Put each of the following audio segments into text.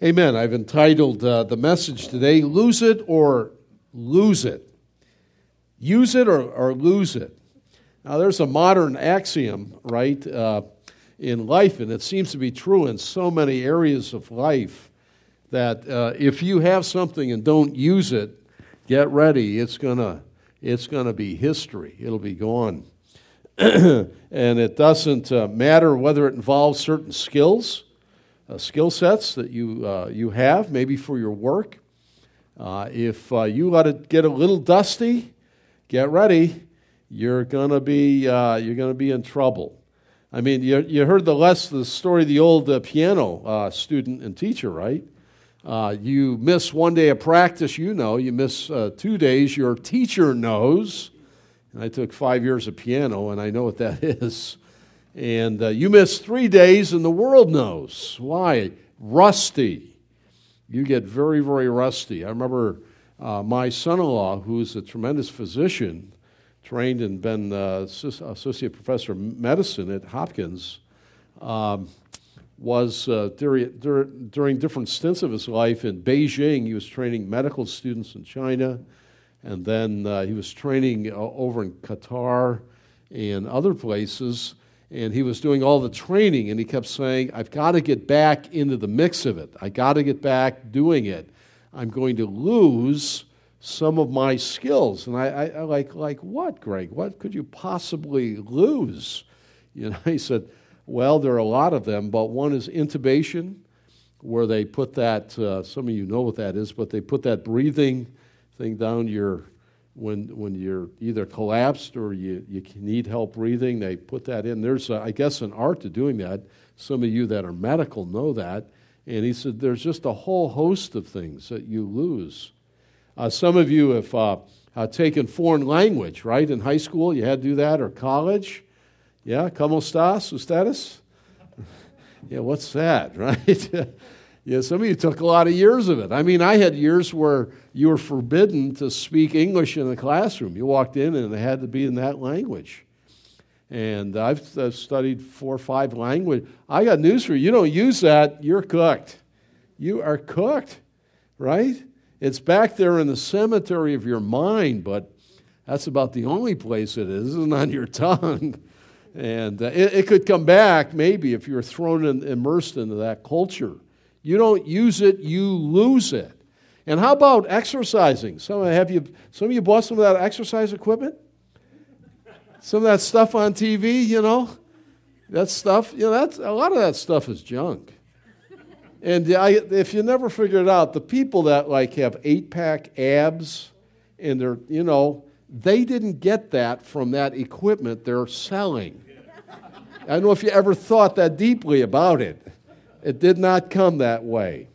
Amen. I've entitled uh, the message today, Lose It or Lose It. Use it or, or lose it. Now, there's a modern axiom, right, uh, in life, and it seems to be true in so many areas of life that uh, if you have something and don't use it, get ready. It's going to it's gonna be history, it'll be gone. and it doesn't uh, matter whether it involves certain skills uh, skill sets that you, uh, you have, maybe for your work. Uh, if uh, you let it get a little dusty, get ready. You're gonna be uh, you're gonna be in trouble. I mean, you, you heard the less the story of the old piano student and teacher, right? you miss one day of practice, you know. You miss two days, your teacher knows. And I took five years of piano, and I know what that is. And uh, you miss three days, and the world knows. Why? Rusty. You get very, very rusty. I remember uh, my son in law, who's a tremendous physician, trained and been uh, associate professor of medicine at Hopkins, um, was uh, during, during different stints of his life in Beijing. He was training medical students in China, and then uh, he was training uh, over in Qatar and other places and he was doing all the training and he kept saying i've got to get back into the mix of it. I got to get back doing it. I'm going to lose some of my skills. And I, I, I, like like what greg? What could you possibly lose? You know he said well there are a lot of them but one is intubation where they put that uh, some of you know what that is but they put that breathing thing down your when, when you're either collapsed or you, you need help breathing, they put that in. There's, a, I guess, an art to doing that. Some of you that are medical know that. And he said there's just a whole host of things that you lose. Uh, some of you have uh, uh, taken foreign language, right? In high school, you had to do that, or college. Yeah, ¿cómo estás? ¿Ustedes? yeah, what's that, right? Yeah, some of you took a lot of years of it. I mean, I had years where you were forbidden to speak English in the classroom. You walked in and it had to be in that language. And I've, studied four or five languages. I got news for you. You don't use that, you're cooked. You are cooked, right? It's back there in the cemetery of your mind, but that's about the only place it is, isn't on your tongue. And uh, it, it, could come back maybe if you're thrown in, immersed into that culture. You don't use it, you lose it. And how about exercising? Some have you some of you bought some of that exercise equipment? Some of that stuff on TV, you know? That stuff, you know, that's a lot of that stuff is junk. And I, if you never figured it out, the people that like have eight pack abs and they're, you know, they didn't get that from that equipment they're selling. I don't know if you ever thought that deeply about it. It did not come that way.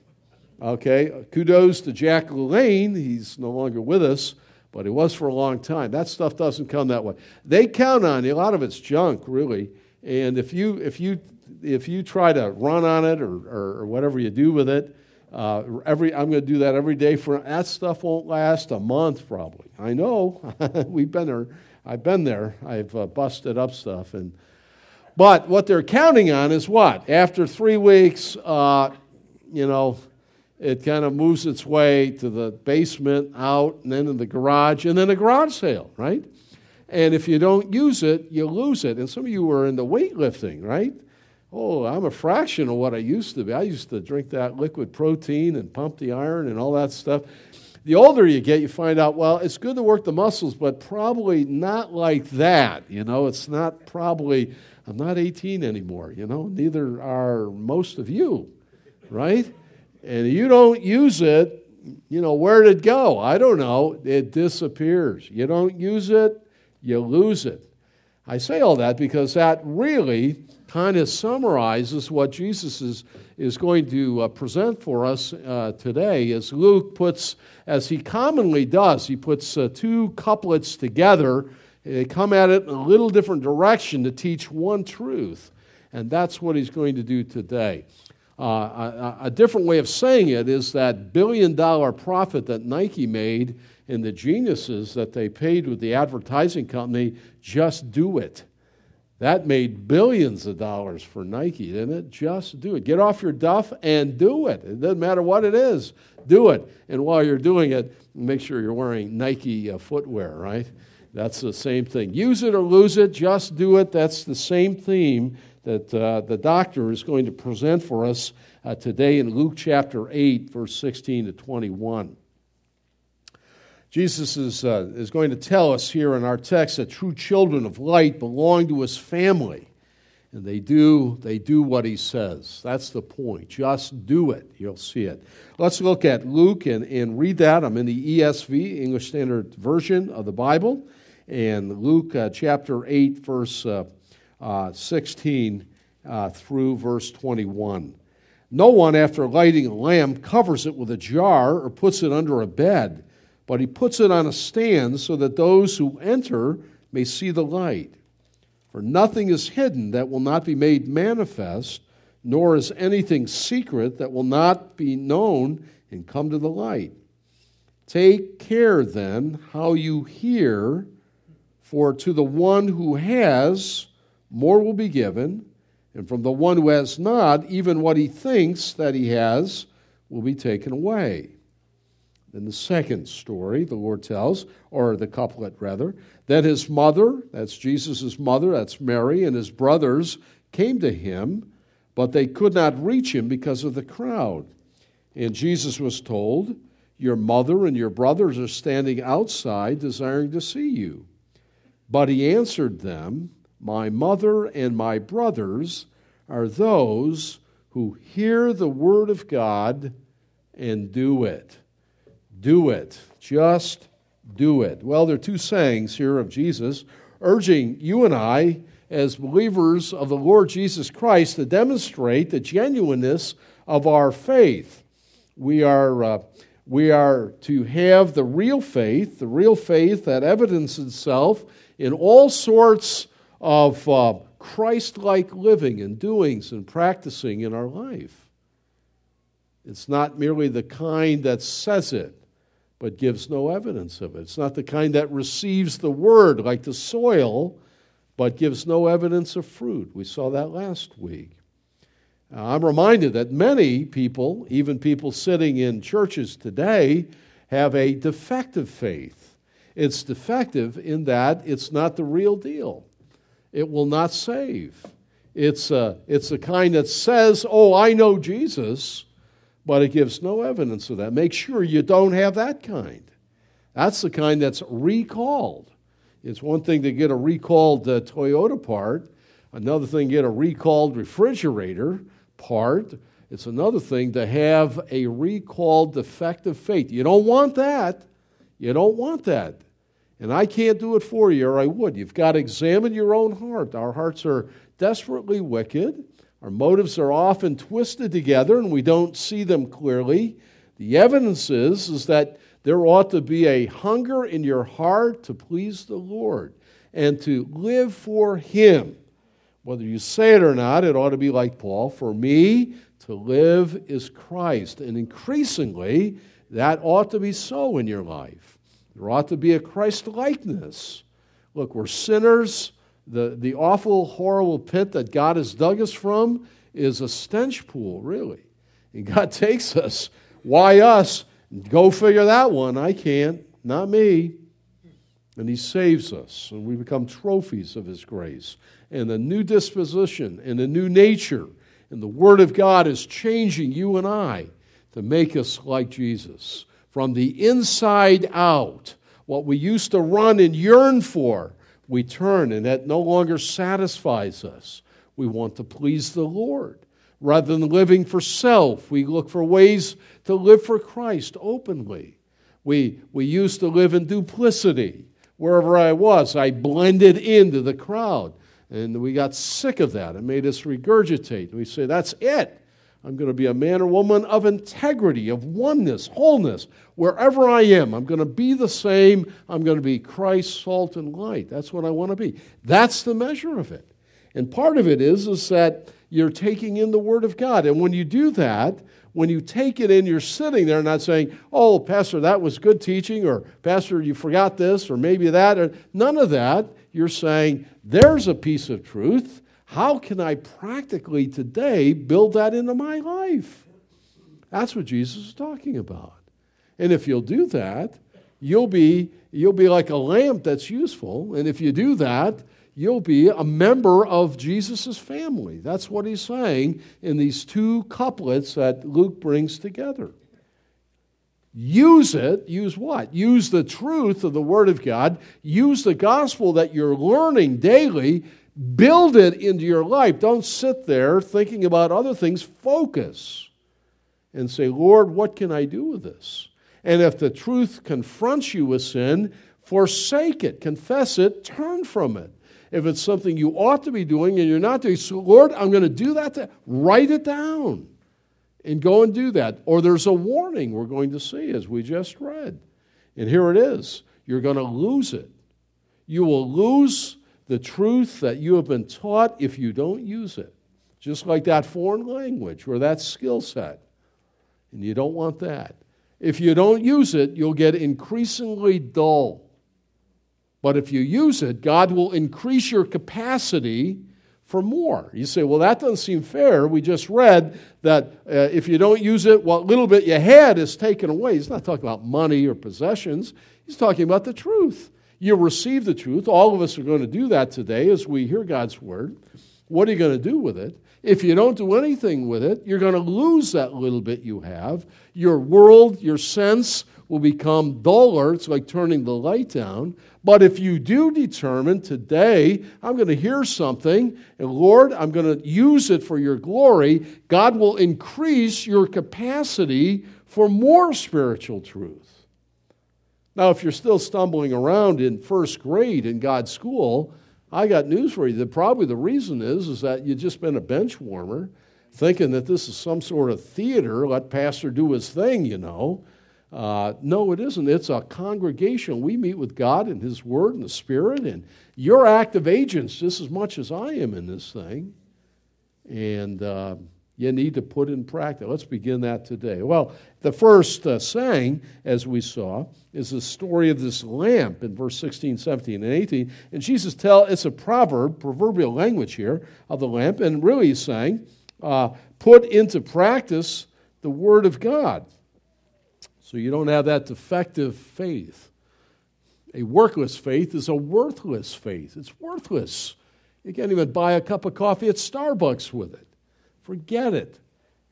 Okay, kudos to Jack LaLanne. He's no longer with us, but he was for a long time. That stuff doesn't come that way. They count on you. A lot of it's junk, really. And if you if you if you try to run on it or, or, or whatever you do with it, uh, every I'm going to do that every day for that stuff won't last a month probably. I know we've been there. I've been there. I've uh, busted up stuff and but what they're counting on is what? After three weeks, uh, you know, it kind of moves its way to the basement, out, and then in the garage, and then a garage sale, right? And if you don't use it, you lose it. And some of you were into weightlifting, right? Oh, I'm a fraction of what I used to be. I used to drink that liquid protein and pump the iron and all that stuff. The older you get, you find out, well, it's good to work the muscles, but probably not like that. You know, it's not probably I'm not 18 anymore, you know, neither are most of you, right? And you don't use it, you know, where did it go? I don't know. It disappears. You don't use it, you lose it. I say all that because that really kind of summarizes what Jesus is, is going to uh, present for us uh, today as Luke puts, as he commonly does, he puts uh, two couplets together they come at it in a little different direction to teach one truth. And that's what he's going to do today. Uh, a, a, different way of saying it is that billion dollar profit that Nike made and the geniuses that they paid with the advertising company just do it. That made billions of dollars for Nike, didn't it? Just do it. Get off your duff and do it. It doesn't matter what it is, do it. And while you're doing it, make sure you're wearing Nike uh, footwear, right? That's the same thing. Use it or lose it, just do it. That's the same theme that uh, the doctor is going to present for us uh, today in Luke chapter 8, verse 16 to 21. Jesus is, uh, is going to tell us here in our text that true children of light belong to his family. And they do, they do what he says. That's the point. Just do it. You'll see it. Let's look at Luke and, and read that. I'm in the ESV, English Standard Version of the Bible. And Luke uh, chapter 8, verse uh, uh 16 uh, through verse 21. No one, after lighting a lamp, covers it with a jar or puts it under a bed but he puts it on a stand so that those who enter may see the light. For nothing is hidden that will not be made manifest, nor is anything secret that will not be known and come to the light. Take care then how you hear, for to the one who has, more will be given, and from the one who has not, even what he thinks that he has will be taken away. In the second story, the Lord tells, or the couplet rather, that his mother, that's Jesus' mother, that's Mary, and his brothers came to him, but they could not reach him because of the crowd. And Jesus was told, Your mother and your brothers are standing outside desiring to see you. But he answered them, My mother and my brothers are those who hear the word of God and do it. Do it. Just do it. Well, there are two sayings here of Jesus urging you and I, as believers of the Lord Jesus Christ, to demonstrate the genuineness of our faith. We are, uh, we are to have the real faith, the real faith that evidences itself in all sorts of uh, Christ like living and doings and practicing in our life. It's not merely the kind that says it, but gives no evidence of it. It's not the kind that receives the word like the soil, but gives no evidence of fruit. We saw that last week. Now, I'm reminded that many people, even people sitting in churches today, have a defective faith. It's defective in that it's not the real deal. It will not save. It's a, it's a kind that says, Oh, I know Jesus, but it gives no evidence of that. Make sure you don't have that kind. That's the kind that's recalled. It's one thing to get a recalled uh, Toyota part, another thing to get a recalled refrigerator part. It's another thing to have a recalled defective faith. You don't want that. You don't want that. And I can't do it for you, or I would. You've got to examine your own heart. Our hearts are desperately wicked. Our motives are often twisted together and we don't see them clearly. The evidence is, is that there ought to be a hunger in your heart to please the Lord and to live for Him. Whether you say it or not, it ought to be like Paul for me, to live is Christ. And increasingly, that ought to be so in your life. There ought to be a Christ likeness. Look, we're sinners the, the awful, horrible pit that God has dug us from is a stench pool, really. And God takes us. Why us? Go figure that one. I can't. Not me. And He saves us, and we become trophies of His grace. And the new disposition and the new nature and the Word of God is changing you and I to make us like Jesus. From the inside out, what we used to run and yearn for we turn, and that no longer satisfies us. We want to please the Lord. Rather than living for self, we look for ways to live for Christ openly. We, we used to live in duplicity. Wherever I was, I blended into the crowd. And we got sick of that. It made us regurgitate. We say, that's it. I'm going to be a man or woman of integrity, of oneness, wholeness. Wherever I am, I'm going to be the same. I'm going to be Christ's salt and light. That's what I want to be. That's the measure of it. And part of it is, is that you're taking in the Word of God. And when you do that, when you take it in, you're sitting there not saying, oh, Pastor, that was good teaching, or Pastor, you forgot this, or maybe that, or none of that. You're saying, there's a piece of truth. How can I practically today build that into my life? That's what Jesus is talking about. And if you'll do that, you'll be, you'll be like a lamp that's useful. And if you do that, you'll be a member of Jesus' family. That's what he's saying in these two couplets that Luke brings together. Use it. Use what? Use the truth of the Word of God. Use the gospel that you're learning daily. Build it into your life. Don't sit there thinking about other things. Focus and say, Lord, what can I do with this? And if the truth confronts you with sin, forsake it, confess it, turn from it. If it's something you ought to be doing and you're not doing, so Lord, I'm going to do that. To, write it down and go and do that. Or there's a warning we're going to see as we just read. And here it is you're going to lose it. You will lose the truth that you have been taught if you don't use it. Just like that foreign language or that skill set. And you don't want that. If you don't use it, you'll get increasingly dull. But if you use it, God will increase your capacity for more. You say, well, that doesn't seem fair. We just read that uh, if you don't use it, what little bit you had is taken away. He's not talking about money or possessions, he's talking about the truth. You receive the truth. All of us are going to do that today as we hear God's word. What are you going to do with it? If you don't do anything with it, you're going to lose that little bit you have. Your world, your sense will become duller. It's like turning the light down. But if you do determine today, I'm going to hear something, and Lord, I'm going to use it for your glory, God will increase your capacity for more spiritual truth. Now, if you're still stumbling around in first grade in God's school, I got news for you. That probably the reason is, is that you've just been a bench warmer, thinking that this is some sort of theater, let pastor do his thing, you know. Uh, no, it isn't. It's a congregation. We meet with God and His Word and the Spirit, and you're active agents just as much as I am in this thing. And uh, you need to put in practice. Let's begin that today. Well, the first uh, saying, as we saw, is the story of this lamp in verse 16, 17, and 18. And Jesus tell it's a proverb, proverbial language here of the lamp, and really he's saying, uh, put into practice the Word of God. So you don't have that defective faith. A workless faith is a worthless faith. It's worthless. You can't even buy a cup of coffee at Starbucks with it. Forget it.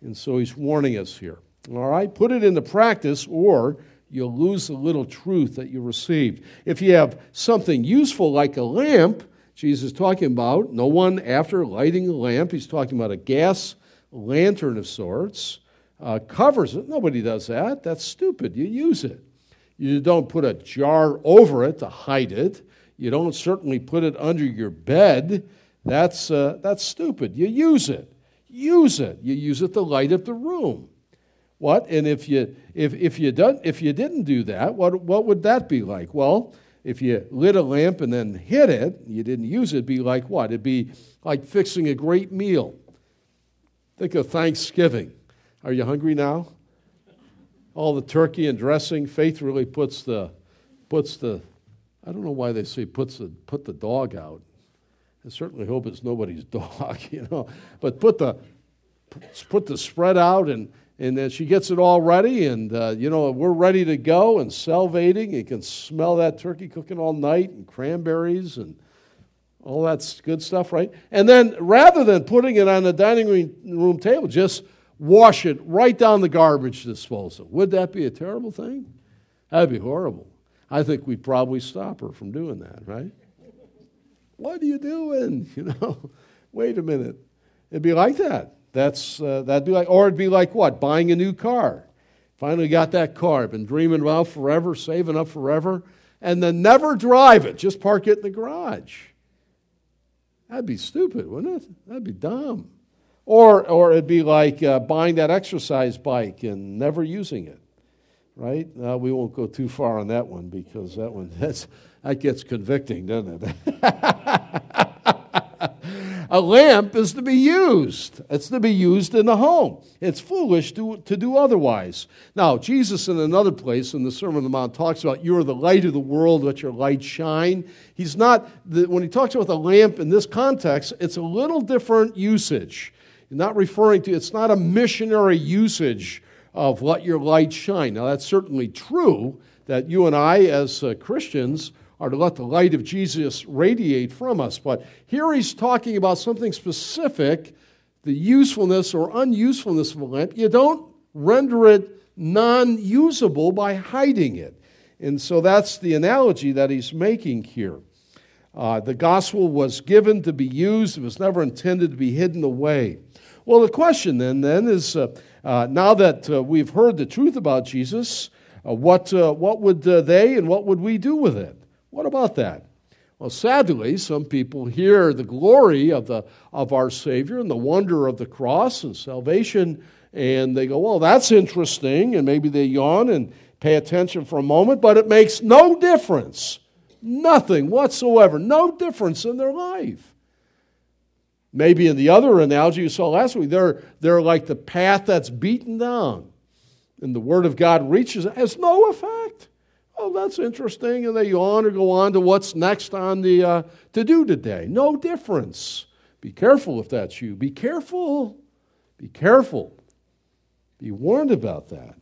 And so he's warning us here. All right? Put it into practice or you'll lose the little truth that you received. If you have something useful like a lamp, Jesus is talking about, no one after lighting a lamp, he's talking about a gas lantern of sorts uh, covers it. Nobody does that. That's stupid. You use it. You don't put a jar over it to hide it. You don't certainly put it under your bed. That's, uh, that's stupid. You use it. Use it. You use it to light up the room. What? And if you, if, if you, done, if you didn't do that, what, what would that be like? Well, if you lit a lamp and then hid it, you didn't use it, it'd be like what? It'd be like fixing a great meal. Think of Thanksgiving. Are you hungry now? All the turkey and dressing. Faith really puts the, puts the, I don't know why they say puts the, put the dog out. I certainly hope it's nobody's dog, you know. But put the, put the spread out and, and then she gets it all ready and uh, you know we're ready to go and salivating you can smell that turkey cooking all night and cranberries and all that's good stuff right and then rather than putting it on the dining room table just wash it right down the garbage disposal. Would that be a terrible thing? That'd be horrible. I think we'd probably stop her from doing that, right? What are you doing? You know, wait a minute. It'd be like that. That's uh, that'd be like, or it'd be like what? Buying a new car. Finally got that car. Been dreaming about forever, saving up forever, and then never drive it. Just park it in the garage. That'd be stupid, wouldn't it? That'd be dumb. Or, or it'd be like uh, buying that exercise bike and never using it, right? Uh, we won't go too far on that one because that one that's, that gets convicting, doesn't it? a lamp is to be used. It's to be used in the home. It's foolish to, to do otherwise. Now, Jesus, in another place in the Sermon on the Mount, talks about you are the light of the world, let your light shine. He's not, when he talks about the lamp in this context, it's a little different usage. He's not referring to, it's not a missionary usage of let your light shine. Now, that's certainly true that you and I, as uh, Christians, are to let the light of Jesus radiate from us. But here he's talking about something specific the usefulness or unusefulness of a lamp. You don't render it non usable by hiding it. And so that's the analogy that he's making here. Uh, the gospel was given to be used, it was never intended to be hidden away. Well, the question then, then is uh, uh, now that uh, we've heard the truth about Jesus, uh, what, uh, what would they and what would we do with it? What about that? Well, sadly, some people hear the glory of, the, of our Savior and the wonder of the cross and salvation, and they go, Well, that's interesting. And maybe they yawn and pay attention for a moment, but it makes no difference. Nothing whatsoever. No difference in their life. Maybe in the other analogy you saw last week, they're, they're like the path that's beaten down, and the Word of God reaches, it has no effect oh, that's interesting, and they yawn or go on to what's next on the uh, to do today. No difference. Be careful if that's you. Be careful. Be careful. Be warned about that.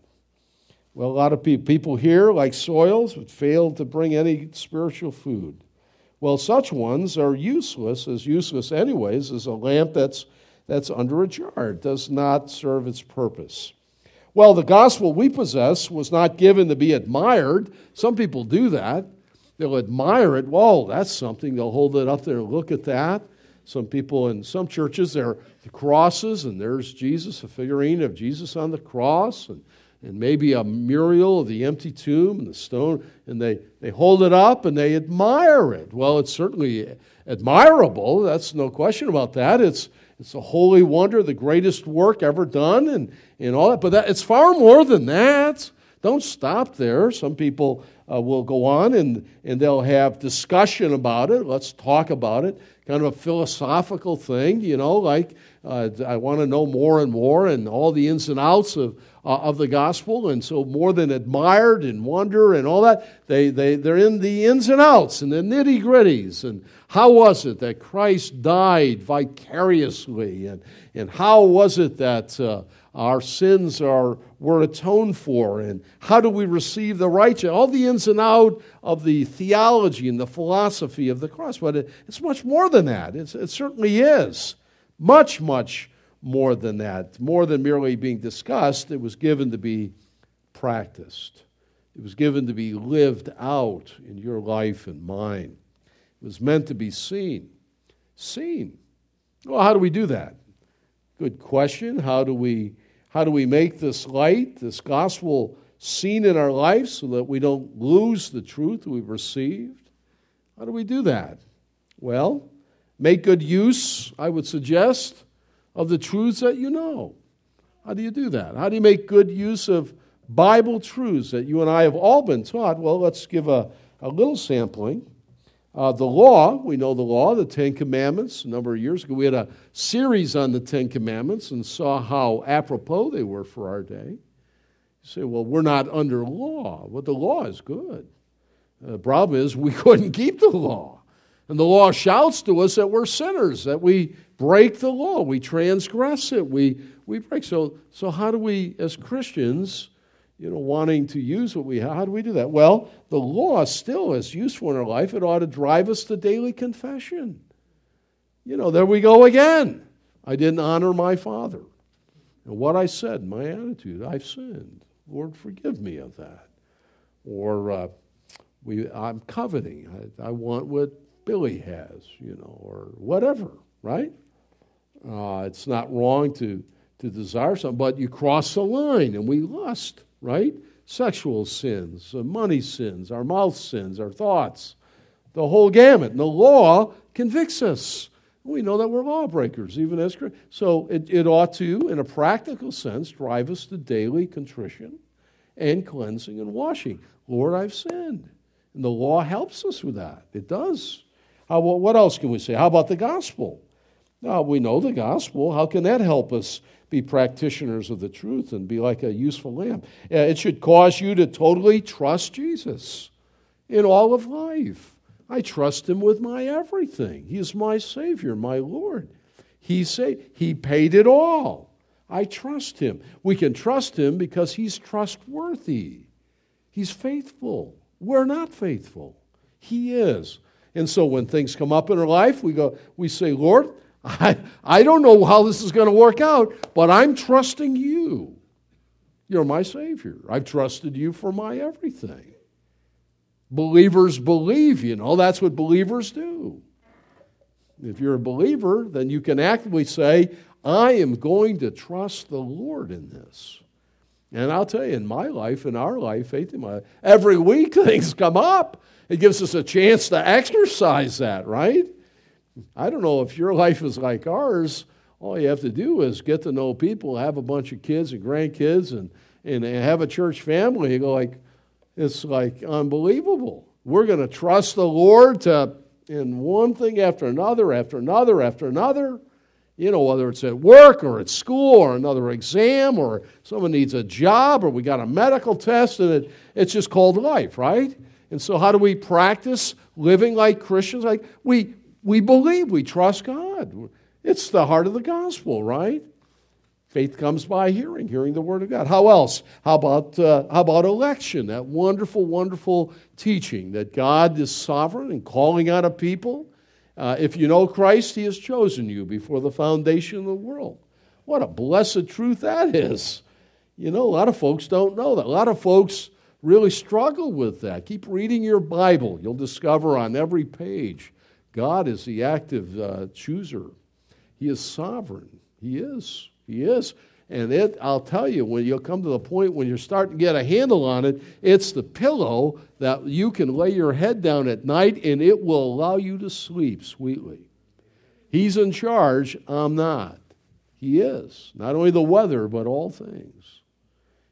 Well, a lot of people here, like soils, would fail to bring any spiritual food. Well, such ones are useless, as useless, anyways, as a lamp that's, that's under a jar. It does not serve its purpose. Well, the gospel we possess was not given to be admired. Some people do that. They'll admire it. Whoa, that's something. They'll hold it up there and look at that. Some people in some churches, there are the crosses, and there's Jesus, a figurine of Jesus on the cross, and, and maybe a mural of the empty tomb and the stone, and they, they hold it up and they admire it. Well, it's certainly admirable. That's no question about that. It's, it's a holy wonder, the greatest work ever done, and, and all that. But that, it's far more than that. Don't stop there. Some people uh, will go on and, and they'll have discussion about it. Let's talk about it. Kind of a philosophical thing, you know, like uh, I want to know more and more and all the ins and outs of, uh, of the gospel. And so, more than admired and wonder and all that, they, they, they're in the ins and outs and the nitty gritties. And how was it that Christ died vicariously? And, and how was it that uh, our sins are, were atoned for? And how do we receive the righteous? All the ins and outs of the theology and the philosophy of the cross. But it, it's much more than that. It's, it certainly is. Much, much more than that. More than merely being discussed, it was given to be practiced. It was given to be lived out in your life and mine. It was meant to be seen. Seen. Well, how do we do that? Good question. How do we how do we make this light, this gospel seen in our life so that we don't lose the truth we've received? How do we do that? Well, Make good use, I would suggest, of the truths that you know. How do you do that? How do you make good use of Bible truths that you and I have all been taught? Well, let's give a, a little sampling. Uh, the law, we know the law, the Ten Commandments. A number of years ago, we had a series on the Ten Commandments and saw how apropos they were for our day. You say, well, we're not under law. Well, the law is good. Uh, the problem is we couldn't keep the law. And the law shouts to us that we're sinners, that we break the law, we transgress it, we, we break. So, so how do we, as Christians, you know, wanting to use what we have, how do we do that? Well, the law still is useful in our life. It ought to drive us to daily confession. You know, there we go again. I didn't honor my father. And what I said, my attitude, I've sinned. Lord, forgive me of that. Or uh, we, I'm coveting. I, I want what Billy has, you know, or whatever, right? Uh, it's not wrong to, to desire something, but you cross the line and we lust, right? Sexual sins, uh, money sins, our mouth sins, our thoughts, the whole gamut. And the law convicts us. We know that we're lawbreakers, even as. So it, it ought to, in a practical sense, drive us to daily contrition and cleansing and washing. Lord, I've sinned. And the law helps us with that. It does. Uh, How, what else can we say? How about the gospel? Now, we know the gospel. How can that help us be practitioners of the truth and be like a useful lamb? Uh, it should cause you to totally trust Jesus in all of life. I trust him with my everything. He is my Savior, my Lord. He, say, he paid it all. I trust him. We can trust him because he's trustworthy. He's faithful. We're not faithful. He is. And so when things come up in our life, we go, we say, Lord, I, I don't know how this is going to work out, but I'm trusting you. You're my Savior. I've trusted you for my everything. Believers believe, you know, that's what believers do. If you're a believer, then you can actively say, I am going to trust the Lord in this. And I'll tell you, in my life, in our life, faith in my life, every week things come up. It gives us a chance to exercise that, right? I don't know if your life is like ours. All you have to do is get to know people, have a bunch of kids and grandkids, and, and have a church family. You go like, it's like unbelievable. We're going to trust the Lord to in one thing after another, after another, after another. You know, whether it's at work or at school or another exam or someone needs a job or we got a medical test and it, it's just called life, right? And so, how do we practice living like Christians? Like we, we believe, we trust God. It's the heart of the gospel, right? Faith comes by hearing, hearing the word of God. How else? How about, uh, how about election? That wonderful, wonderful teaching that God is sovereign and calling out a people. Uh, if you know Christ, He has chosen you before the foundation of the world. What a blessed truth that is. You know, a lot of folks don't know that. A lot of folks really struggle with that. Keep reading your Bible. You'll discover on every page God is the active uh, chooser. He is sovereign. He is. He is. And it, I'll tell you, when you'll come to the point when you're starting to get a handle on it, it's the pillow that you can lay your head down at night and it will allow you to sleep sweetly. He's in charge, I'm not. He is. Not only the weather, but all things.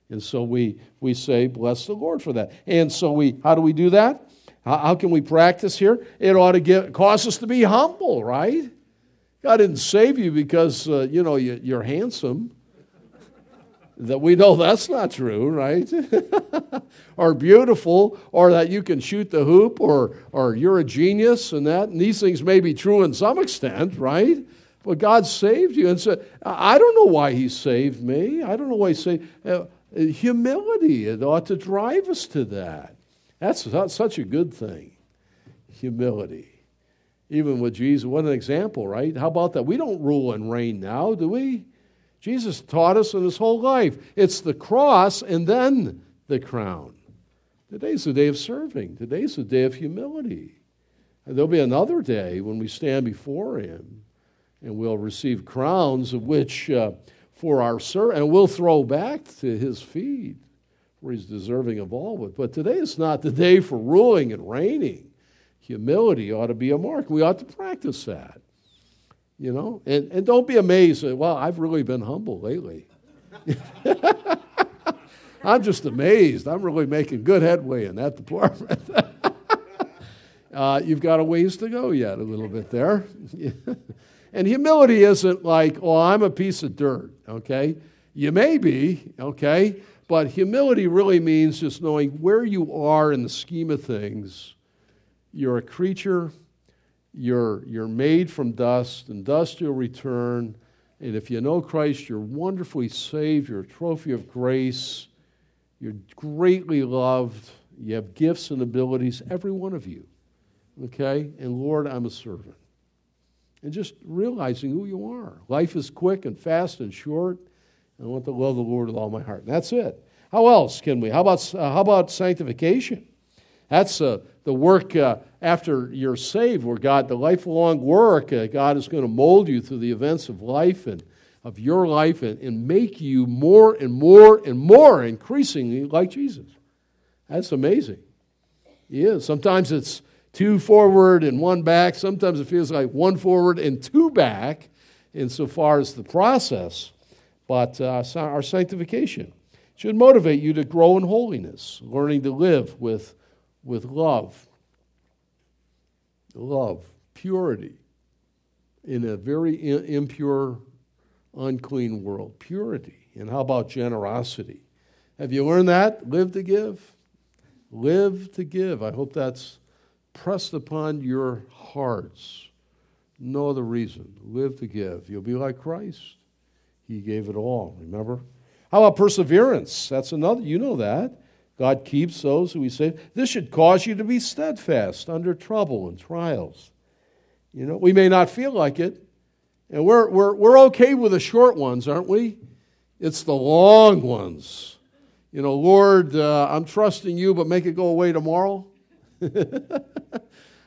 And so we, we say, bless the Lord for that. And so we, how do we do that? How, how can we practice here? It ought to get, cause us to be humble, right? God didn't save you because, uh, you know, you, you're handsome. that we know that's not true, right? or beautiful, or that you can shoot the hoop, or, or you're a genius, and that. And these things may be true in some extent, right? But God saved you. And so I don't know why He saved me. I don't know why He saved. Humility, it ought to drive us to that. That's, that's such a good thing. Humility. Even with Jesus, what an example, right? How about that? We don't rule and reign now, do we? Jesus taught us in his whole life. It's the cross and then the crown. Today's the day of serving. Today's the day of humility. And there'll be another day when we stand before him and we'll receive crowns of which uh, for our service, and we'll throw back to his feet, for he's deserving of all it. But today is not the day for ruling and reigning. Humility ought to be a mark. We ought to practice that. You know? And, and don't be amazed. Well, I've really been humble lately. I'm just amazed. I'm really making good headway in that department. uh, you've got a ways to go yet, a little bit there. and humility isn't like, oh, I'm a piece of dirt, okay? You may be, okay? But humility really means just knowing where you are in the scheme of things you're a creature, you're, you're made from dust, and dust you'll return. And if you know Christ, you're wonderfully saved, you're a trophy of grace, you're greatly loved, you have gifts and abilities, every one of you. Okay? And Lord, I'm a servant. And just realizing who you are. Life is quick and fast and short. I want to love the Lord with all my heart. And that's it. How else can we? How about, uh, how about sanctification? That's uh, the work uh, after you're saved, where God, the lifelong work, uh, God is going to mold you through the events of life and of your life and, and make you more and more and more increasingly like Jesus. That's amazing. He is. Sometimes it's two forward and one back. Sometimes it feels like one forward and two back insofar as the process. But uh, our sanctification should motivate you to grow in holiness, learning to live with with love. Love, purity, in a very impure, unclean world. Purity. And how about generosity? Have you learned that? Live to give? Live to give. I hope that's pressed upon your hearts. No other reason. Live to give. You'll be like Christ. He gave it all, remember? How about perseverance? That's another, you know that. God keeps those who He saved. This should cause you to be steadfast under trouble and trials. You know, we may not feel like it, and we're, we're, we're okay with the short ones, aren't we? It's the long ones. You know, Lord, uh, I'm trusting you, but make it go away tomorrow.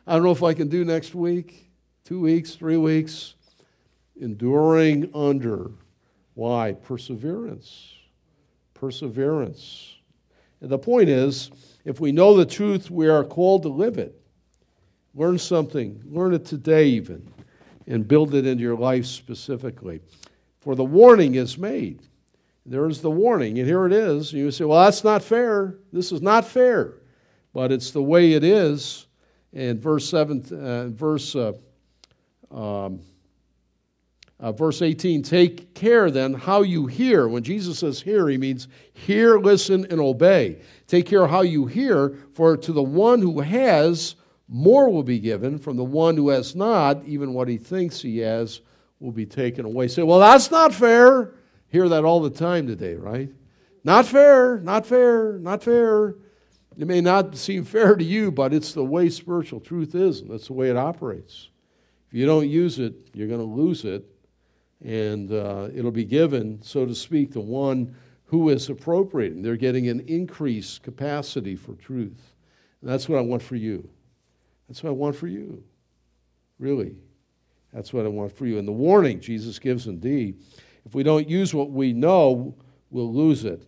I don't know if I can do next week, two weeks, three weeks. Enduring under. Why? Perseverance. Perseverance. And the point is, if we know the truth, we are called to live it. Learn something. Learn it today, even, and build it into your life specifically. For the warning is made. There is the warning, and here it is. You say, well, that's not fair. This is not fair. But it's the way it is. And verse 7, uh, verse, uh, um, uh, verse 18, take care then how you hear. When Jesus says hear, he means hear, listen, and obey. Take care how you hear, for to the one who has, more will be given. From the one who has not, even what he thinks he has will be taken away. Say, well, that's not fair. Hear that all the time today, right? Not fair, not fair, not fair. It may not seem fair to you, but it's the way spiritual truth is, and that's the way it operates. If you don't use it, you're going to lose it and uh, it'll be given, so to speak, to one who is appropriating. They're getting an increased capacity for truth. And that's what I want for you. That's what I want for you. Really. That's what I want for you. And the warning Jesus gives indeed if we don't use what we know, we'll lose it.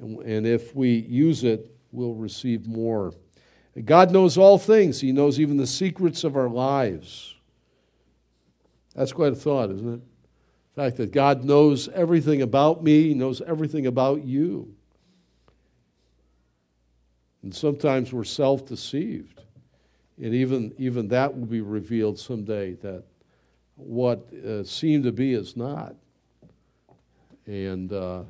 And, and if we use it, we'll receive more. God knows all things, He knows even the secrets of our lives. That's quite a thought, isn't it? The fact that God knows everything about me, He knows everything about you. And sometimes we're self deceived. And even, even that will be revealed someday that what uh, seemed to be is not. And uh,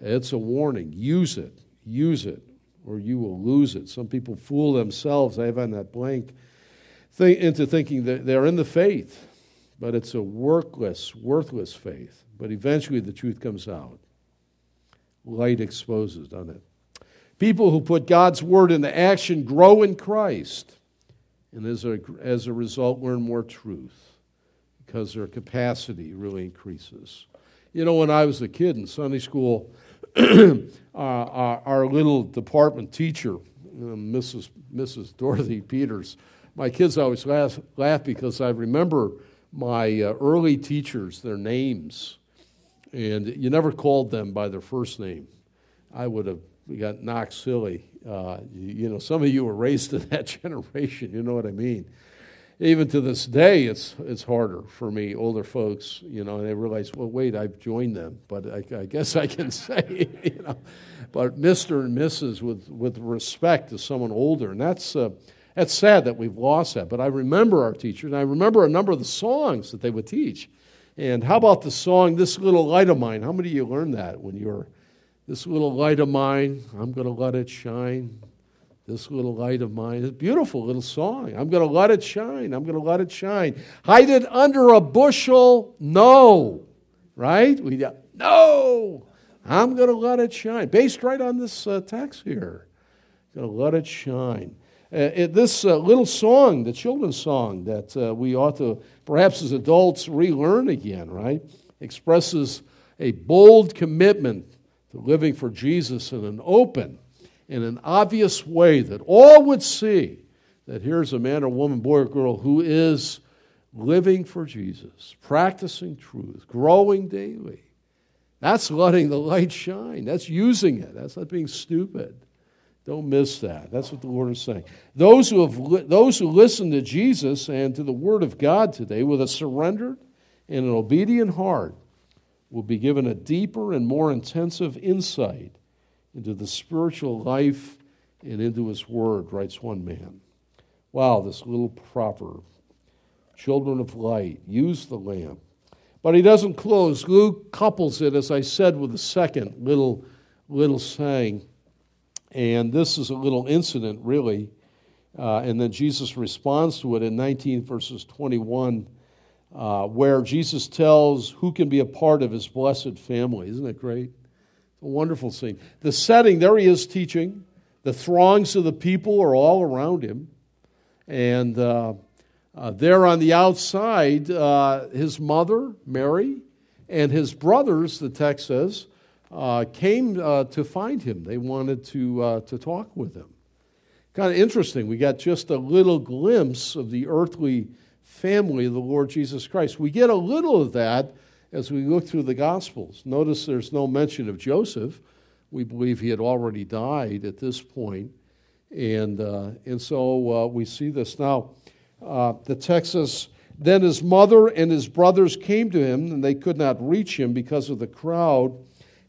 it's a warning. Use it. Use it, or you will lose it. Some people fool themselves. I have on that blank th- into thinking that they're in the faith but it's a workless, worthless faith. But eventually the truth comes out. Light exposes, doesn't it? People who put God's word into action grow in Christ, and as a, as a result, learn more truth because their capacity really increases. You know, when I was a kid in Sunday school, our, our, little department teacher, Mrs. Mrs. Dorothy Peters, my kids always laugh, laugh because I remember my uh, early teachers their names, and you never called them by their first name. I would have got knocked silly. Uh, you, you know, some of you were raised in that generation. You know what I mean. Even to this day, it's it's harder for me, older folks. You know, and they realize, well, wait, I've joined them, but I, I guess I can say, you know, but Mister and Mrs. with with respect to someone older, and that's. Uh, that's sad that we've lost that. But I remember our teachers, and I remember a number of the songs that they would teach. And how about the song, This Little Light of Mine? How many of you learned that when you were, This Little Light of Mine, I'm going to let it shine. This little light of mine. A beautiful little song. I'm going to let it shine. I'm going to let it shine. Hide it under a bushel? No. Right? We No. I'm going to let it shine. Based right on this uh, text here. Going to let it shine. Uh, it, this uh, little song, the children's song that uh, we ought to, perhaps as adults, relearn again, right? Expresses a bold commitment to living for Jesus in an open, in an obvious way that all would see that here's a man or woman, boy or girl who is living for Jesus, practicing truth, growing daily. That's letting the light shine. That's using it. That's not being stupid. Don't miss that. That's what the Lord is saying. Those who, have li- those who listen to Jesus and to the Word of God today with a surrendered and an obedient heart will be given a deeper and more intensive insight into the spiritual life and into His Word, writes one man. Wow, this little proverb. children of light. Use the lamp. But he doesn't close. Luke couples it, as I said, with a second little, little saying. And this is a little incident, really. Uh, and then Jesus responds to it in 19 verses 21, uh, where Jesus tells who can be a part of his blessed family. Isn't it great? A wonderful scene. The setting, there he is teaching. The throngs of the people are all around him. And uh, uh, there on the outside, uh, his mother, Mary, and his brothers, the text says, uh, came uh, to find him. They wanted to, uh, to talk with him. Kind of interesting. We got just a little glimpse of the earthly family of the Lord Jesus Christ. We get a little of that as we look through the Gospels. Notice there's no mention of Joseph. We believe he had already died at this point. And, uh, and so uh, we see this. Now, uh, the text says, Then his mother and his brothers came to him, and they could not reach him because of the crowd.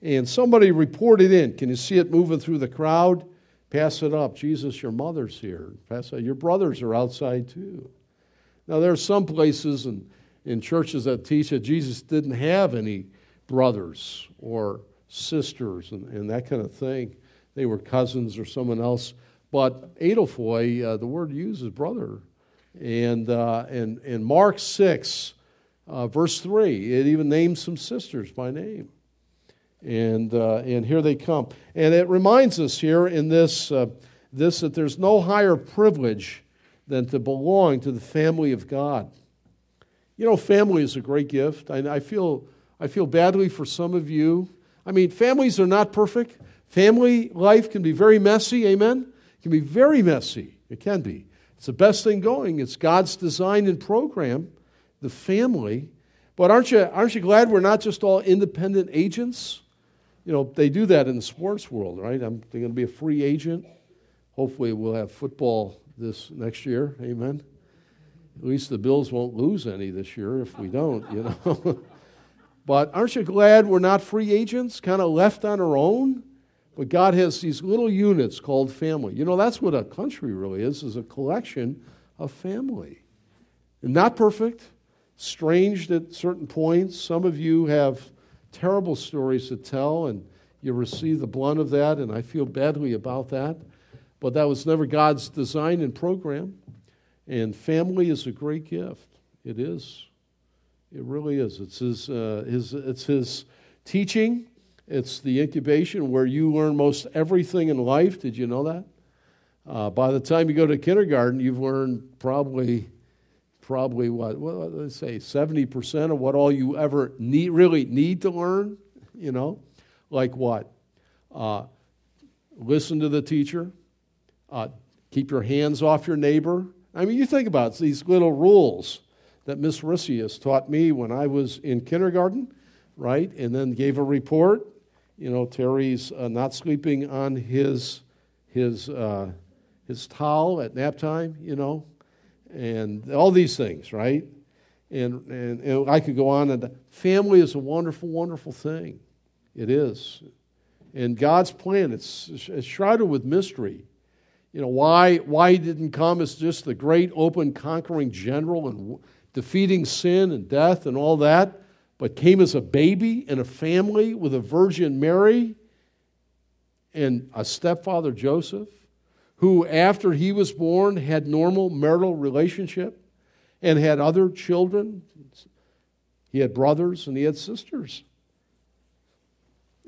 And somebody reported in. Can you see it moving through the crowd? Pass it up. Jesus, your mother's here. Pass it. Your brothers are outside too. Now, there are some places and in churches that teach that Jesus didn't have any brothers or sisters and, and that kind of thing. They were cousins or someone else. But Adelphoi, uh, the word used is brother. And, uh, and, and Mark 6, uh, verse 3, it even names some sisters by name. And, uh, and here they come. And it reminds us here in this, uh, this that there's no higher privilege than to belong to the family of God. You know, family is a great gift. I, I, feel, I feel badly for some of you. I mean, families are not perfect. Family life can be very messy, amen? It can be very messy. It can be. It's the best thing going. It's God's design and program, the family. But aren't you, aren't you glad we're not just all independent agents? You know, they do that in the sports world, right? I'm going to be a free agent. Hopefully, we'll have football this next year. Amen. At least the Bills won't lose any this year if we don't, you know. but aren't you glad we're not free agents, kind of left on our own? But God has these little units called family. You know, that's what a country really is, is a collection of family. Not perfect, strange at certain points. Some of you have terrible stories to tell, and you receive the blunt of that, and I feel badly about that. But that was never God's design and program. And family is a great gift. It is. It really is. It's his, uh, his, it's his teaching, it's the incubation where you learn most everything in life. Did you know that? Uh, by the time you go to kindergarten, you've learned probably, probably what, well, let's say 70% of what all you ever need, really need to learn, you know? Like what? Uh, listen to the teacher, uh, keep your hands off your neighbor, I mean, you think about these little rules that Miss Rissius taught me when I was in kindergarten, right? And then gave a report. You know, Terry's uh, not sleeping on his his uh, his towel at nap time. You know, and all these things, right? And, and, and I could go on. And family is a wonderful, wonderful thing. It is. And God's plan, it's, it's shrouded with mystery you know, why, why he didn't come as just the great open conquering general and defeating sin and death and all that, but came as a baby in a family with a Virgin Mary and a stepfather Joseph, who after he was born had normal marital relationship and had other children. He had brothers and he had sisters.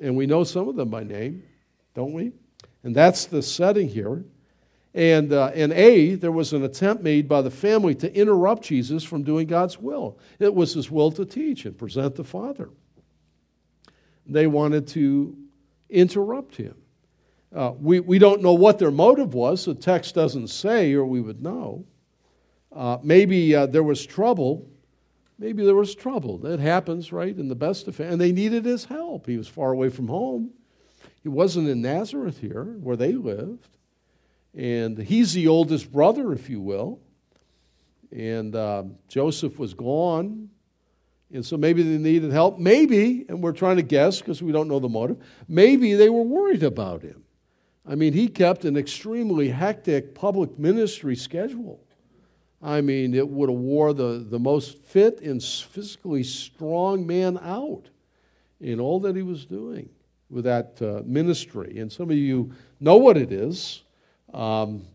And we know some of them by name, don't we? And that's the setting here. And uh, in A, there was an attempt made by the family to interrupt Jesus from doing God's will. It was his will to teach and present the Father. They wanted to interrupt him. Uh, we, we don't know what their motive was. The text doesn't say, or we would know. Uh, maybe uh, there was trouble. Maybe there was trouble. That happens, right? In the best of and they needed his help. He was far away from home. He wasn't in Nazareth here, where they lived. And he's the oldest brother, if you will. And uh, Joseph was gone. And so maybe they needed help. Maybe, and we're trying to guess because we don't know the motive, maybe they were worried about him. I mean, he kept an extremely hectic public ministry schedule. I mean, it would have wore the, the most fit and physically strong man out in all that he was doing with that uh, ministry. And some of you know what it is. Um,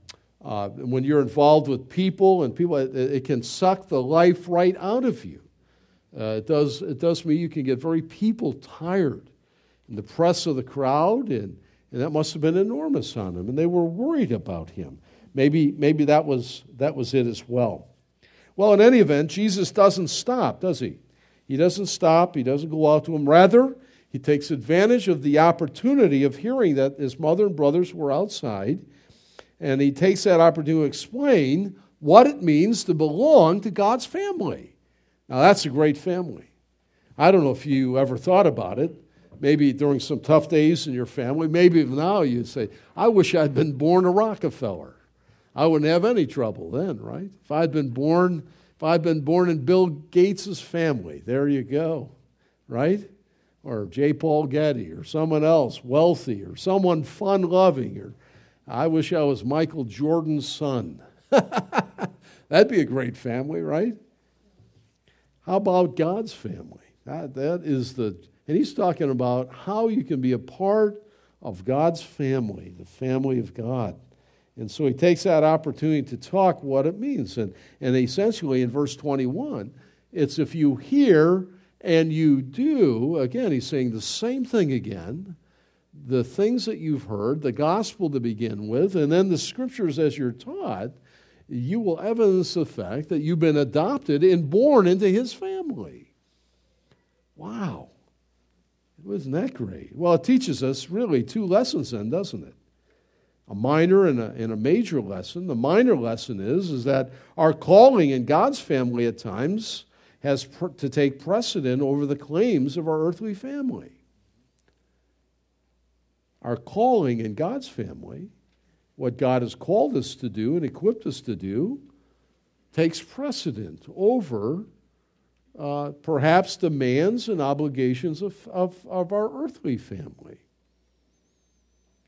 uh, when you're involved with people and people, it, it, can suck the life right out of you. Uh, it, does, it does mean you can get very people tired in the press of the crowd, and, and that must have been enormous on him. And they were worried about him. Maybe, maybe that, was, that was it as well. Well, in any event, Jesus doesn't stop, does he? He doesn't stop, he doesn't go out to him. Rather, he takes advantage of the opportunity of hearing that his mother and brothers were outside, and he takes that opportunity to explain what it means to belong to God's family. Now, that's a great family. I don't know if you ever thought about it. Maybe during some tough days in your family, maybe now you'd say, I wish I'd been born a Rockefeller. I wouldn't have any trouble then, right? If I'd been born, if I'd been born in Bill Gates's family, there you go, right? Or J. Paul Getty, or someone else wealthy, or someone fun-loving, or I wish I was Michael Jordan's son. That'd be a great family, right? How about God's family? That, that is the, and he's talking about how you can be a part of God's family, the family of God. And so he takes that opportunity to talk what it means. And, and essentially, in verse 21, it's if you hear and you do, again, he's saying the same thing again the things that you've heard, the gospel to begin with, and then the scriptures as you're taught, you will evidence the fact that you've been adopted and born into his family. Wow. Wasn't that great? Well, it teaches us really two lessons then, doesn't it? a minor and a, and a major lesson. The minor lesson is, is that our calling in God's family at times has pr- to take precedent over the claims of our earthly family. Our calling in God's family, what God has called us to do and equipped us to do, takes precedent over uh, perhaps demands and obligations of, of, of our earthly family.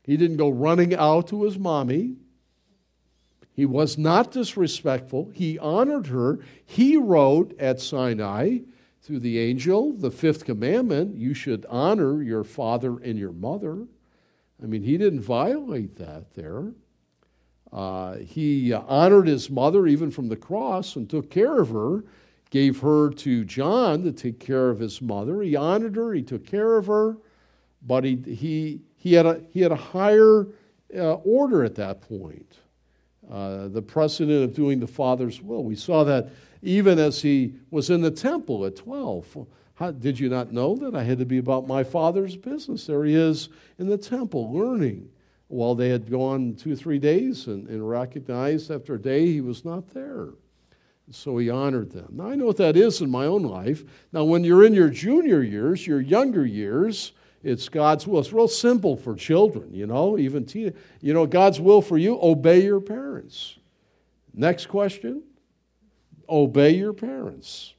He didn't go running out to his mommy. He was not disrespectful. He honored her. He wrote at Sinai through the angel the fifth commandment you should honor your father and your mother. I mean, he didn't violate that there. Uh, he honored his mother even from the cross and took care of her, gave her to John to take care of his mother. He honored her, he took care of her, but he, he, he had a, he had a higher uh, order at that point. Uh, the precedent of doing the Father's will. We saw that even as he was in the temple at 12. How, did you not know that I had to be about my Father's business? There he is in the temple learning. While they had gone two three days and, and recognized after a day he was not there. So he honored them. Now, I know what that is in my own life. Now, when you're in your junior years, your younger years, it's God's will. It's real simple for children, you know, even teen. You know, God's will for you, obey your parents. Next question obey your parents.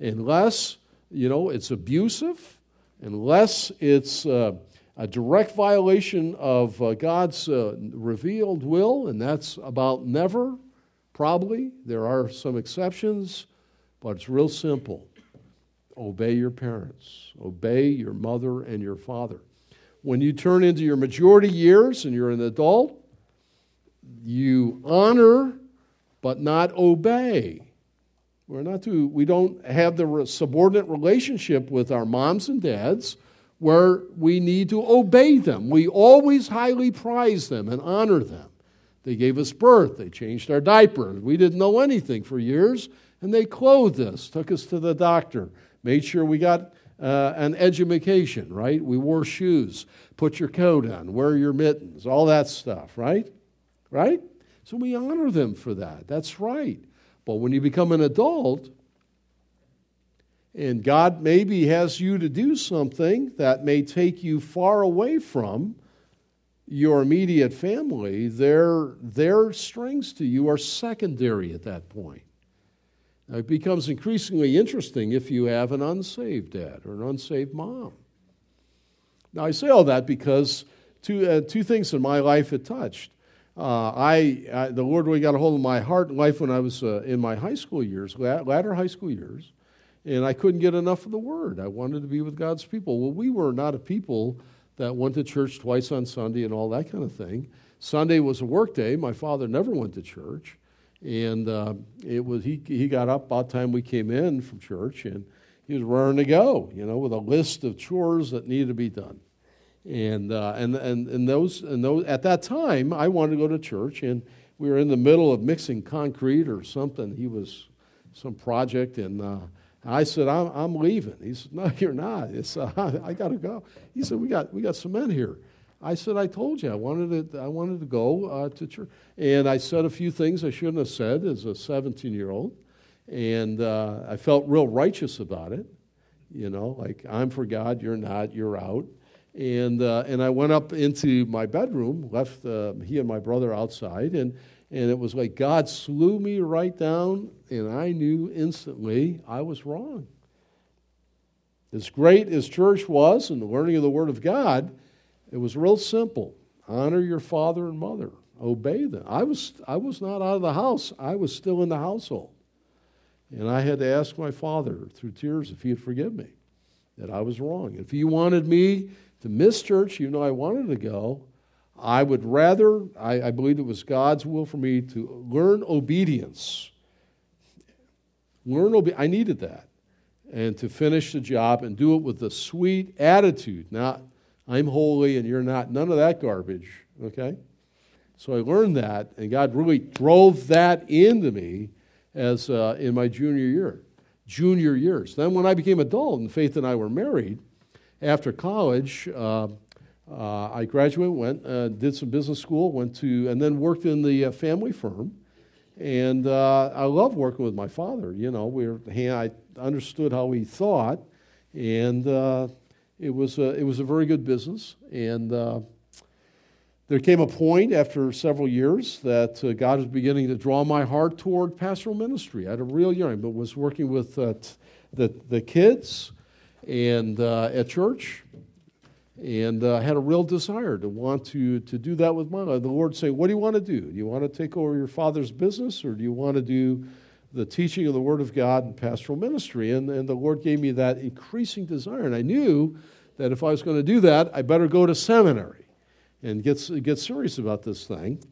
Unless, you know, it's abusive, unless it's uh, a direct violation of uh, God's uh, revealed will, and that's about never, probably. There are some exceptions, but it's real simple. Obey your parents, obey your mother and your father. When you turn into your majority years and you're an adult, you honor but not obey. We're not to, we don't have the subordinate relationship with our moms and dads where we need to obey them. We always highly prize them and honor them. They gave us birth, they changed our diapers. We didn't know anything for years, and they clothed us, took us to the doctor, made sure we got uh, an education, right? We wore shoes, put your coat on, wear your mittens, all that stuff, right? Right? So we honor them for that. That's right. But when you become an adult, and God maybe has you to do something that may take you far away from your immediate family, their, their strings to you are secondary at that point. It becomes increasingly interesting if you have an unsaved dad or an unsaved mom. Now, I say all that because two, uh, two things in my life it touched. Uh, I, I, the Lord really got a hold of my heart and life when I was uh, in my high school years, latter high school years, and I couldn't get enough of the Word. I wanted to be with God's people. Well, we were not a people that went to church twice on Sunday and all that kind of thing. Sunday was a work day. My father never went to church, and uh, it was he. He got up about time we came in from church, and he was raring to go, you know, with a list of chores that needed to be done. And, uh, and, and, and, those, and those, at that time, I wanted to go to church, and we were in the middle of mixing concrete or something. He was some project, and uh, I said, I'm, I'm leaving. He said, No, you're not. It's, uh, I got to go. He said, we got, we got cement here. I said, I told you I wanted to, I wanted to go uh, to church. And I said a few things I shouldn't have said as a 17 year old. And uh, I felt real righteous about it. You know, like, I'm for God, you're not, you're out. And, uh, and I went up into my bedroom, left uh, he and my brother outside, and, and it was like God slew me right down, and I knew instantly I was wrong. As great as church was and the learning of the Word of God, it was real simple. Honor your father and mother, obey them. I was, I was not out of the house, I was still in the household. And I had to ask my father through tears if he would forgive me, that I was wrong. If he wanted me to miss church, even though I wanted to go. I would rather, I, I believe it was God's will for me to learn obedience. Learn obedience. I needed that. And to finish the job and do it with a sweet attitude, not, I'm holy and you're not, none of that garbage, okay? So I learned that, and God really drove that into me as uh, in my junior year, junior years. Then when I became adult and Faith and I were married, after college, uh, uh, I graduated, went, uh, did some business school, went to, and then worked in the uh, family firm. And uh, I love working with my father. You know, we were, I understood how he thought, and uh, it was a, it was a very good business. And there came a point after several years that uh, God was beginning to draw my heart toward pastoral ministry. I had a real yearning, but was working with uh, t- the, the kids and uh, at church, and uh, had a real desire to want to, to do that with my life. The Lord saying, What do you want to do? Do you want to take over your father's business, or do you want to do the teaching of the Word of God and pastoral ministry? And, and the Lord gave me that increasing desire. And I knew that if I was going to do that, I better go to seminary and get, get serious about this thing.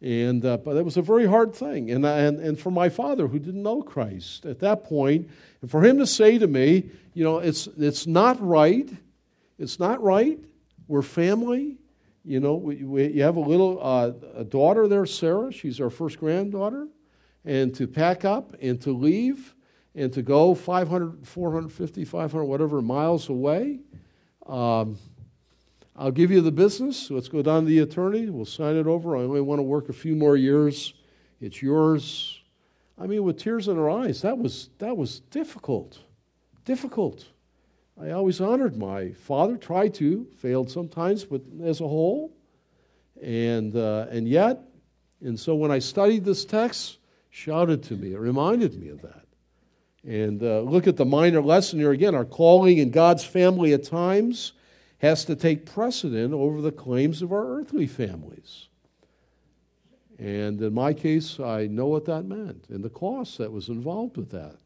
And, uh, but it was a very hard thing. And, and, and for my father, who didn't know Christ at that point, and for him to say to me, you know, it's, it's not right. It's not right. We're family. You know, we, we, you have a little uh, a daughter there, Sarah. She's our first granddaughter. And to pack up and to leave and to go 500, 450, 500, whatever miles away. Um, I'll give you the business. Let's go down to the attorney. We'll sign it over. I only want to work a few more years. It's yours. I mean, with tears in her eyes, that was, that was difficult. Difficult. I always honored my father, tried to, failed sometimes, but as a whole. And, uh, and yet, and so when I studied this text, shouted to me. It reminded me of that. And uh, look at the minor lesson here again. Our calling in God's family at times has to take precedent over the claims of our earthly families. And in my case, I know what that meant and the cost that was involved with that,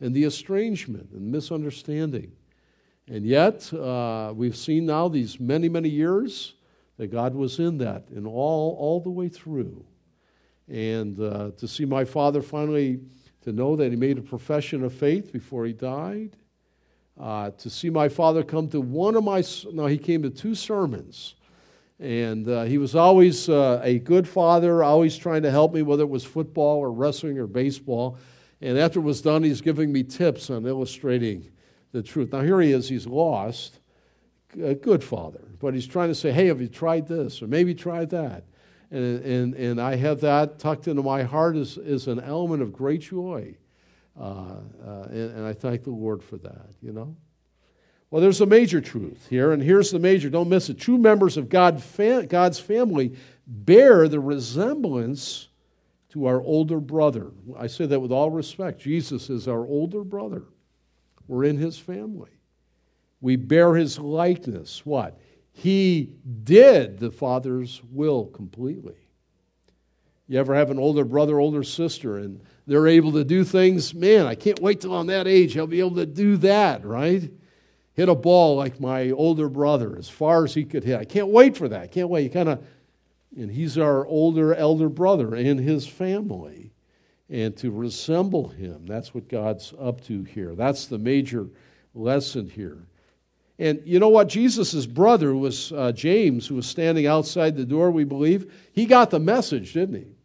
and the estrangement and misunderstanding. And yet, uh, we've seen now these many, many years that God was in that and all, all the way through. And uh, to see my father finally, to know that he made a profession of faith before he died, uh, to see my father come to one of my, no, he came to two sermons. And uh, he was always uh, a good father, always trying to help me, whether it was football or wrestling or baseball. And after it was done, he's giving me tips on illustrating the truth. Now, here he is, he's lost. A good father. But he's trying to say, hey, have you tried this? Or maybe tried that. And, and, and I have that tucked into my heart as, as an element of great joy. Uh, uh, and, and I thank the Lord for that, you know. Well, there's a major truth here, and here's the major. Don't miss it. True members of God, God's family bear the resemblance to our older brother. I say that with all respect. Jesus is our older brother. We're in his family. We bear his likeness. What? He did the Father's will completely. You ever have an older brother, older sister, and they're able to do things? Man, I can't wait till I'm that age. I'll be able to do that, right? Hit a ball like my older brother as far as he could hit. I can't wait for that. I can't wait. You kind of, and he's our older, elder brother in his family. And to resemble him, that's what God's up to here. That's the major lesson here. And you know what? Jesus' brother was uh, James, who was standing outside the door, we believe. He got the message, didn't he?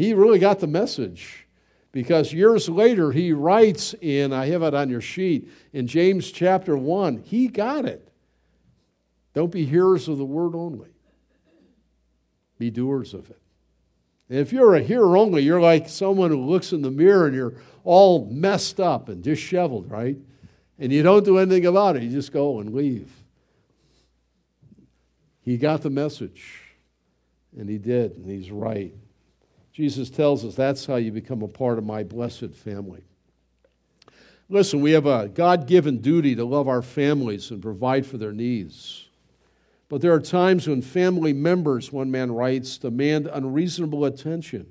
He really got the message because years later he writes in, I have it on your sheet, in James chapter 1, he got it. Don't be hearers of the word only, be doers of it. And if you're a hearer only, you're like someone who looks in the mirror and you're all messed up and disheveled, right? and you don't do anything about it, you just go and leave. He got the message, and he did, and he's right. Jesus tells us that's how you become a part of my blessed family. Listen, we have a God given duty to love our families and provide for their needs. But there are times when family members, one man writes, demand unreasonable attention,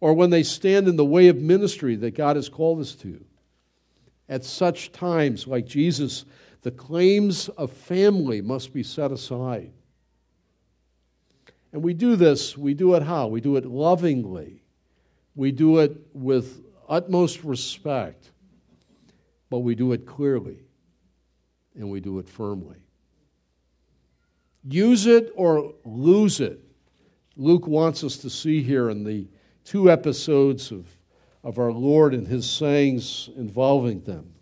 or when they stand in the way of ministry that God has called us to. At such times, like Jesus, the claims of family must be set aside. And we do this, we do it how? We do it lovingly. We do it with utmost respect, but we do it clearly and we do it firmly. Use it or lose it. Luke wants us to see here in the two episodes of of our Lord and his sayings involving them.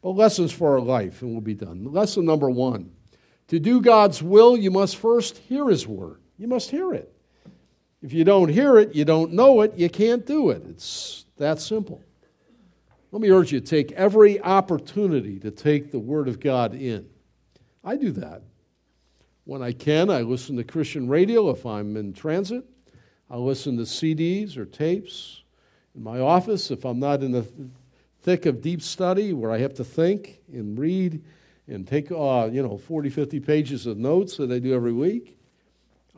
But lessons for our life, and we'll be done. Lesson number one to do God's will, you must first hear his word. You must hear it. If you don't hear it, you don't know it, you can't do it. It's that simple. Let me urge you to take every opportunity to take the Word of God in. I do that. When I can, I listen to Christian radio if I'm in transit. I listen to CDs or tapes in my office if I'm not in the thick of deep study where I have to think and read and take, uh, you know, 40, 50 pages of notes that I do every week.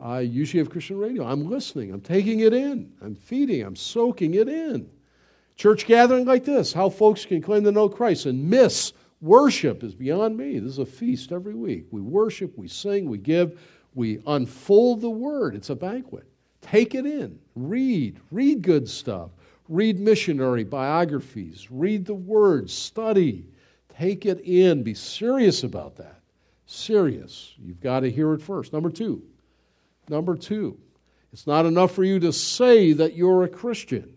I usually have Christian radio. I'm listening. I'm taking it in. I'm feeding. I'm soaking it in. Church gathering like this, how folks can claim to know Christ and miss worship is beyond me. This is a feast every week. We worship, we sing, we give, we unfold the word. It's a banquet. Take it in. Read. Read good stuff. Read missionary biographies, read the words, study, take it in, be serious about that. Serious. You've got to hear it first. Number two, number two, it's not enough for you to say that you're a Christian.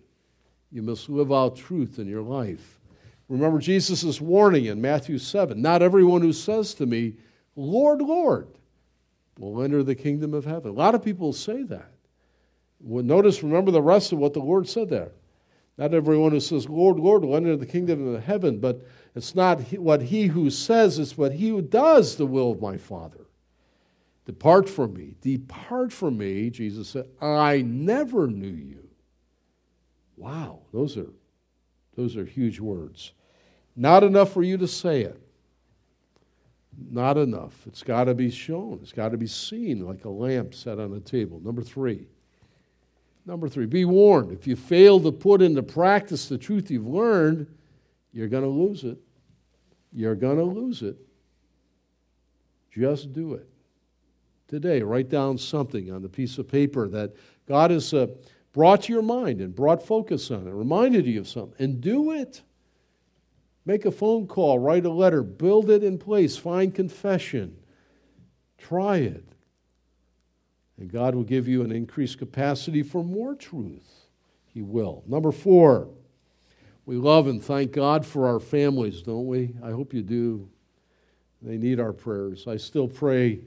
You must live out truth in your life. Remember Jesus' warning in Matthew 7 Not everyone who says to me, Lord, Lord, will enter the kingdom of heaven. A lot of people say that. Well, notice, remember the rest of what the Lord said there. Not everyone who says, Lord, Lord, will enter the kingdom of heaven, but it's not what he who says, it's what he who does the will of my Father. Depart from me. Depart from me, Jesus said, I never knew you. Wow, those are, those are huge words. Not enough for you to say it. Not enough. It's got to be shown. It's got to be seen like a lamp set on a table. Number three, Number three, be warned. If you fail to put into practice the truth you've learned, you're going to lose it. You're going to lose it. Just do it. Today, write down something on the piece of paper that God has uh, brought to your mind and brought focus on it, reminded you of something, and do it. Make a phone call, write a letter, build it in place, find confession. Try it. And God will give you an increased capacity for more truth. He will. Number four, we love and thank God for our families, don't we? I hope you do. They need our prayers. I still pray.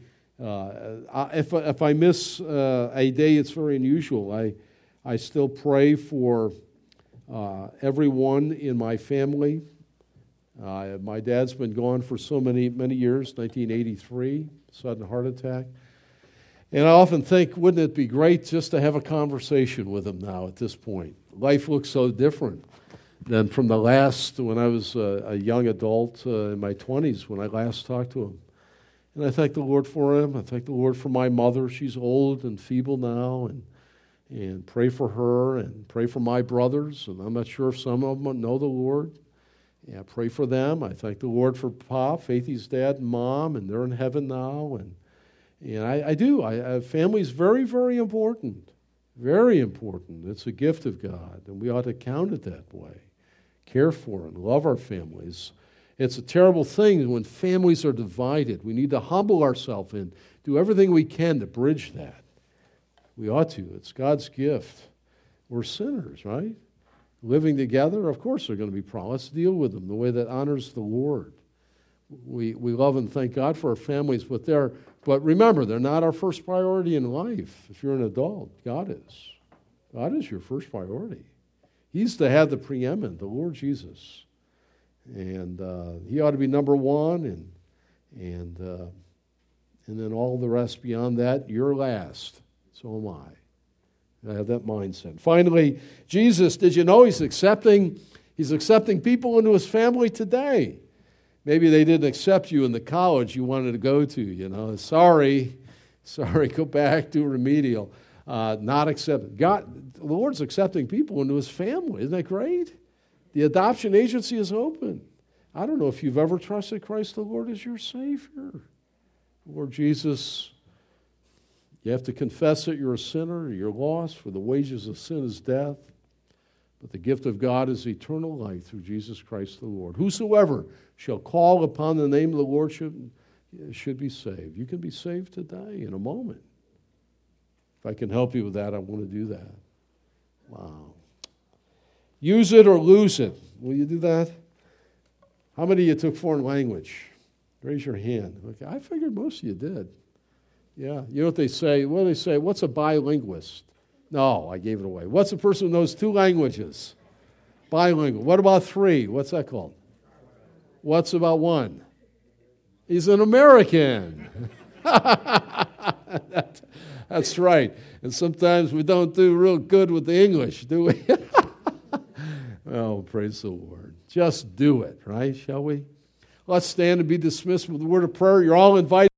Uh, if, if I miss uh, a day, it's very unusual. I, I still pray for uh, everyone in my family. Uh, my dad's been gone for so many, many years 1983, sudden heart attack. And I often think, wouldn't it be great just to have a conversation with him now at this point? Life looks so different than from the last, when I was a, a young adult uh, in my 20s, when I last talked to him. And I thank the Lord for him. I thank the Lord for my mother. She's old and feeble now. And, and pray for her and pray for my brothers. And I'm not sure if some of them know the Lord. Yeah, pray for them. I thank the Lord for Pa, Faithy's dad and mom, and they're in heaven now. And, and I, I do. I, I, family is very, very important. Very important. It's a gift of God, and we ought to count it that way. Care for and love our families. It's a terrible thing when families are divided. We need to humble ourselves and do everything we can to bridge that. We ought to. It's God's gift. We're sinners, right? Living together, of course, there are going to be problems. Deal with them the way that honors the Lord. We, we love and thank God for our families, but they're but remember, they're not our first priority in life. If you're an adult, God is. God is your first priority. He's to have the preeminent, the Lord Jesus, and uh, He ought to be number one, and and uh, and then all the rest beyond that, you're last. So am I. I have that mindset. Finally, Jesus, did you know he's accepting he's accepting people into his family today? Maybe they didn't accept you in the college you wanted to go to, you know. Sorry, sorry, go back, do remedial. Uh, not accepted. God, the Lord's accepting people into his family. Isn't that great? The adoption agency is open. I don't know if you've ever trusted Christ the Lord as your Savior. Lord Jesus, you have to confess that you're a sinner, you're lost, for the wages of sin is death. But the gift of God is eternal life through Jesus Christ the Lord. Whosoever shall call upon the name of the Lord should, should be saved. You can be saved today in a moment. If I can help you with that, I want to do that. Wow. Use it or lose it. Will you do that? How many of you took foreign language? Raise your hand. Okay, I figured most of you did. Yeah. You know what they say? What do they say? What's a bilinguist? No, I gave it away. What's a person who knows two languages? Bilingual. What about three? What's that called? What's about one? He's an American. that, that's right. And sometimes we don't do real good with the English, do we? oh, praise the Lord. Just do it, right? Shall we? Let's stand and be dismissed with a word of prayer. You're all invited.